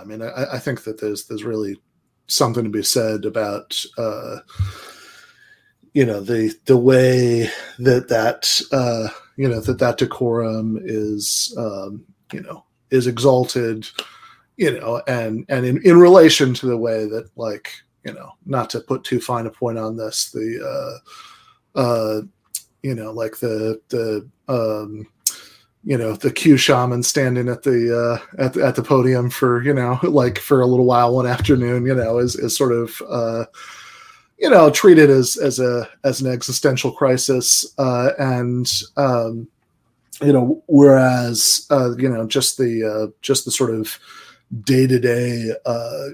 I mean, I, I, think that there's there's really something to be said about uh, you know the the way that that uh, you know that that decorum is um, you know is exalted you know and and in, in relation to the way that like you know not to put too fine a point on this the uh uh you know like the the um you know the Q shaman standing at the uh, at the, at the podium for you know like for a little while one afternoon you know is is sort of uh, you know treated as as a as an existential crisis uh, and um, you know whereas uh, you know just the uh, just the sort of day to day,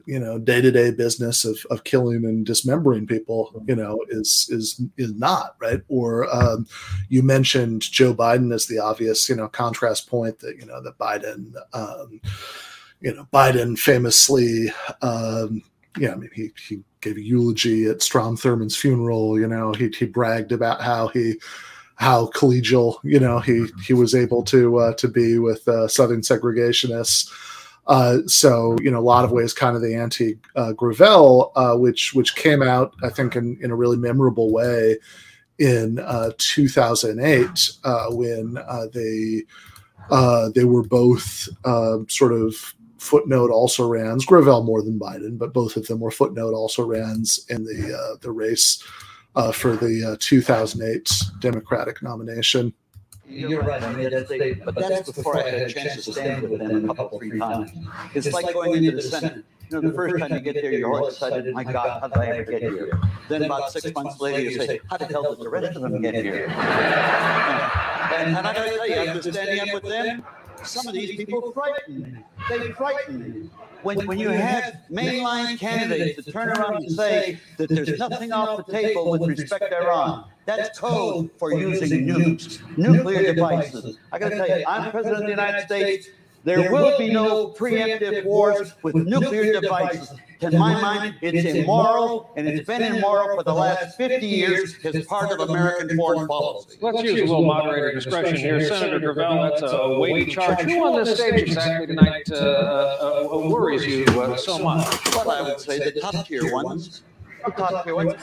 you know, day to day business of, of killing and dismembering people, you know, is is is not right. Or um, you mentioned Joe Biden as the obvious, you know, contrast point that you know that Biden, um, you know, Biden famously, um, yeah, I mean, he he gave a eulogy at Strom Thurmond's funeral. You know, he he bragged about how he how collegial you know he he was able to uh, to be with uh, southern segregationists uh, so you know, a lot of ways, kind of the anti uh, Gravel, uh, which which came out, I think, in, in a really memorable way in uh, 2008 uh, when uh, they they were both um, sort of footnote also rans Gravel more than Biden, but both of them were footnote also rans in the the race for the 2008 Democratic nomination. You're right. I made that statement, but that's before I had a chance to stand with them a couple, three times. It's like going into the Senate. You know, the first time you get there, you're all excited. My God, how did I ever get here? Then about six months later, you say, How the hell did the rest of them get here? And, and I gotta tell you, after standing up with them, some of these people frighten me. They frighten me. When, when you have mainline candidates that turn around and say that there's nothing off the table with respect to Iran, that's code for using nukes, nuclear devices. I got to tell you, I'm president of the United States. There will be no preemptive wars with nuclear devices. To my mind, it's immoral, and it's been immoral for the last 50 years as part of American foreign policy. Let's use a little moderator discretion here. Senator Gravel, that's a weighty charge. Who on this stage exactly tonight uh, uh, uh, worries you uh, so much? Well, I would say the top tier ones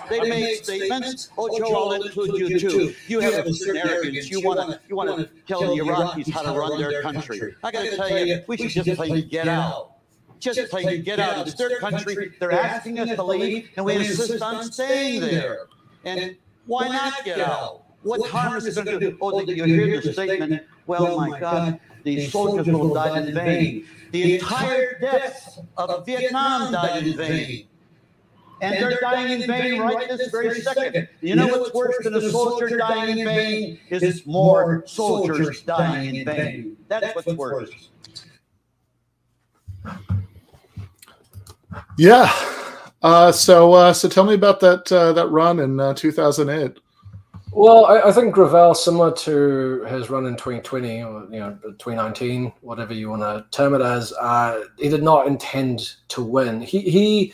they made statements. Oh, Joe, I'll include you too. You have a certain arrogance. You want to you want to tell the Iraqis how to run their country. I got to tell you, we should just play get out. Just play get out. It's their country. They're asking us to leave, and we insist on staying there. And why not get out? What harm is it going to do? Oh, you hear the statement, well, my God, the soldiers will die in vain. The entire deaths of Vietnam died in vain and they're dying in vain right this very second. You know what's worse than a soldier dying in vain is more soldiers dying in vain. That's what's worse. Yeah. Uh, so, uh, so tell me about that uh, that run in uh, 2008. Well, I, I, think Gravel, similar to his run in 2020 or you know 2019, whatever you want to term it as, uh, he did not intend to win. He he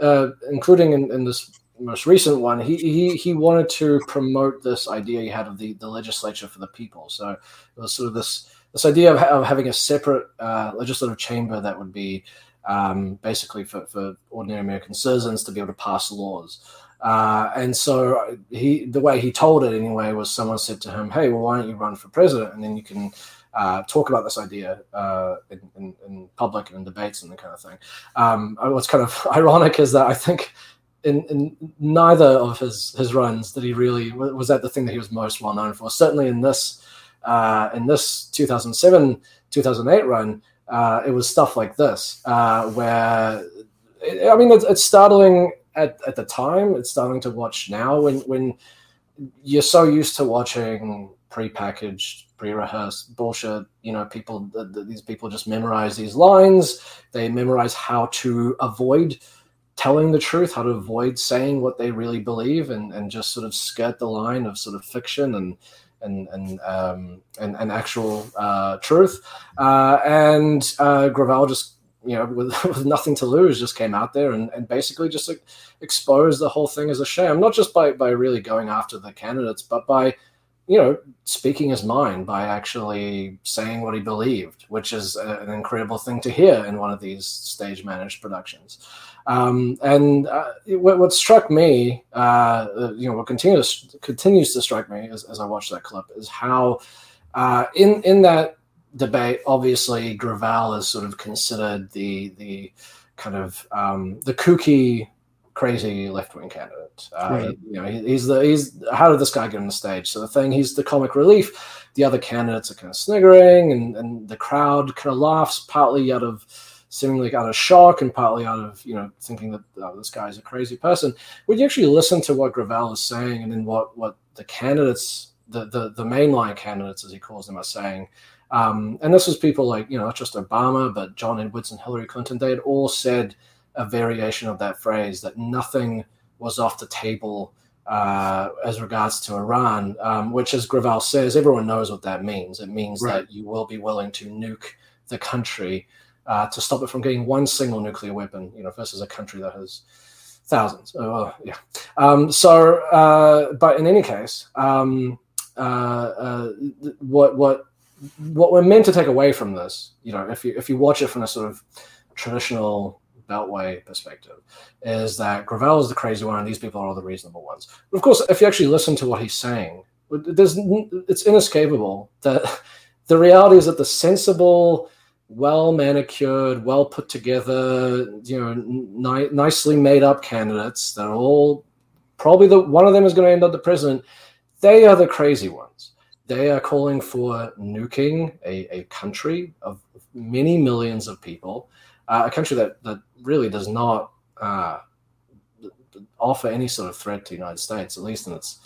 uh, including in, in, this most recent one, he, he he wanted to promote this idea he had of the, the legislature for the people. So it was sort of this this idea of, of having a separate uh, legislative chamber that would be um, basically for, for ordinary American citizens to be able to pass laws. Uh, and so he, the way he told it anyway, was someone said to him, "Hey, well, why don't you run for president, and then you can uh, talk about this idea uh, in, in, in, public and in debates and that kind of thing. Um, what's kind of ironic is that I think in, in, neither of his his runs did he really was that the thing that he was most well known for. Certainly in this uh, in this 2007 2008 run, uh, it was stuff like this uh, where it, I mean it's, it's startling at, at the time. It's startling to watch now when when you're so used to watching pre-packaged pre-rehearsed bullshit. You know, people the, the, these people just memorize these lines. They memorize how to avoid telling the truth, how to avoid saying what they really believe, and and just sort of skirt the line of sort of fiction and and and um, and, and actual uh, truth. Uh, and uh, Gravel just you know with, with nothing to lose just came out there and, and basically just like, exposed the whole thing as a sham not just by by really going after the candidates but by you know, speaking his mind by actually saying what he believed, which is a, an incredible thing to hear in one of these stage managed productions. Um, and uh, what, what, struck me, uh, you know, what continues continues to strike me as, as I watch that clip is how uh, in in that debate, obviously Gravel is sort of considered the the kind of um, the kooky crazy left wing candidate. Uh, right. You know, he, he's the he's how did this guy get on the stage? So the thing, he's the comic relief. The other candidates are kind of sniggering, and and the crowd kind of laughs, partly out of seemingly out of shock and partly out of you know thinking that oh, this guy's a crazy person. When you actually listen to what Gravel is saying, and then what what the candidates, the the the mainline candidates, as he calls them, are saying. Um, and this was people like you know not just Obama, but John Edwards and Hillary Clinton. They had all said a variation of that phrase that nothing was off the table uh, as regards to Iran, um, which, as Gravel says, everyone knows what that means. It means right. that you will be willing to nuke the country uh, to stop it from getting one single nuclear weapon, you know, versus a country that has thousands. Oh, yeah. Um, so, uh, but in any case, um, uh, uh, what what what we're meant to take away from this, you know, if you if you watch it from a sort of traditional Beltway perspective is that Gravel is the crazy one and these people are all the reasonable ones. But of course, if you actually listen to what he's saying, there's it's inescapable that the reality is that the sensible, well manicured, well put together, you know, ni- nicely made up candidates that are all probably the one of them is going to end up the president. They are the crazy ones. They are calling for nuking a, a country of many millions of people uh, a country that that really does not uh, offer any sort of threat to the United States, at least in its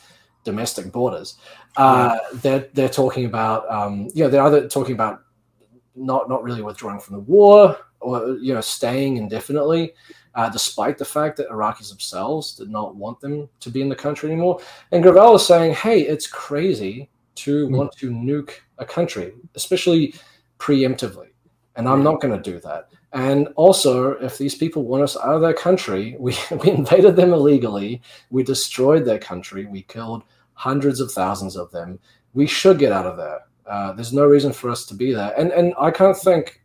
domestic borders. Uh, yeah. They're they're talking about um, you know they're either talking about not not really withdrawing from the war or you know staying indefinitely. Uh, despite the fact that Iraqis themselves did not want them to be in the country anymore. And Gravel is saying, hey, it's crazy to mm. want to nuke a country, especially preemptively. And I'm not going to do that. And also, if these people want us out of their country, we, we invaded them illegally, we destroyed their country, we killed hundreds of thousands of them. We should get out of there. Uh, there's no reason for us to be there. And and I can't think,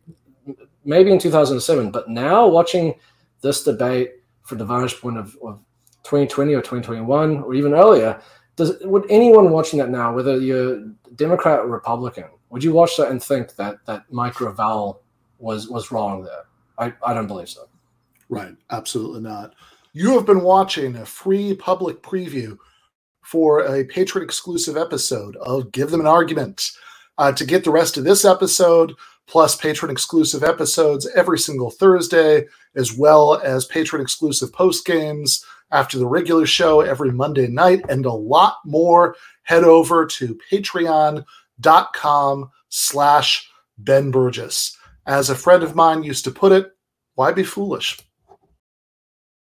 maybe in 2007, but now watching this debate from the vantage point of, of 2020 or 2021 or even earlier, does would anyone watching that now, whether you're Democrat or Republican, would you watch that and think that that Mike Gravel was was wrong there. I, I don't believe so. Right, absolutely not. You have been watching a free public preview for a patron exclusive episode of Give Them an Argument. Uh, to get the rest of this episode, plus patron exclusive episodes every single Thursday, as well as patron exclusive post games after the regular show every Monday night, and a lot more, head over to patreon.com slash Ben Burgis. As a friend of mine used to put it, why be foolish?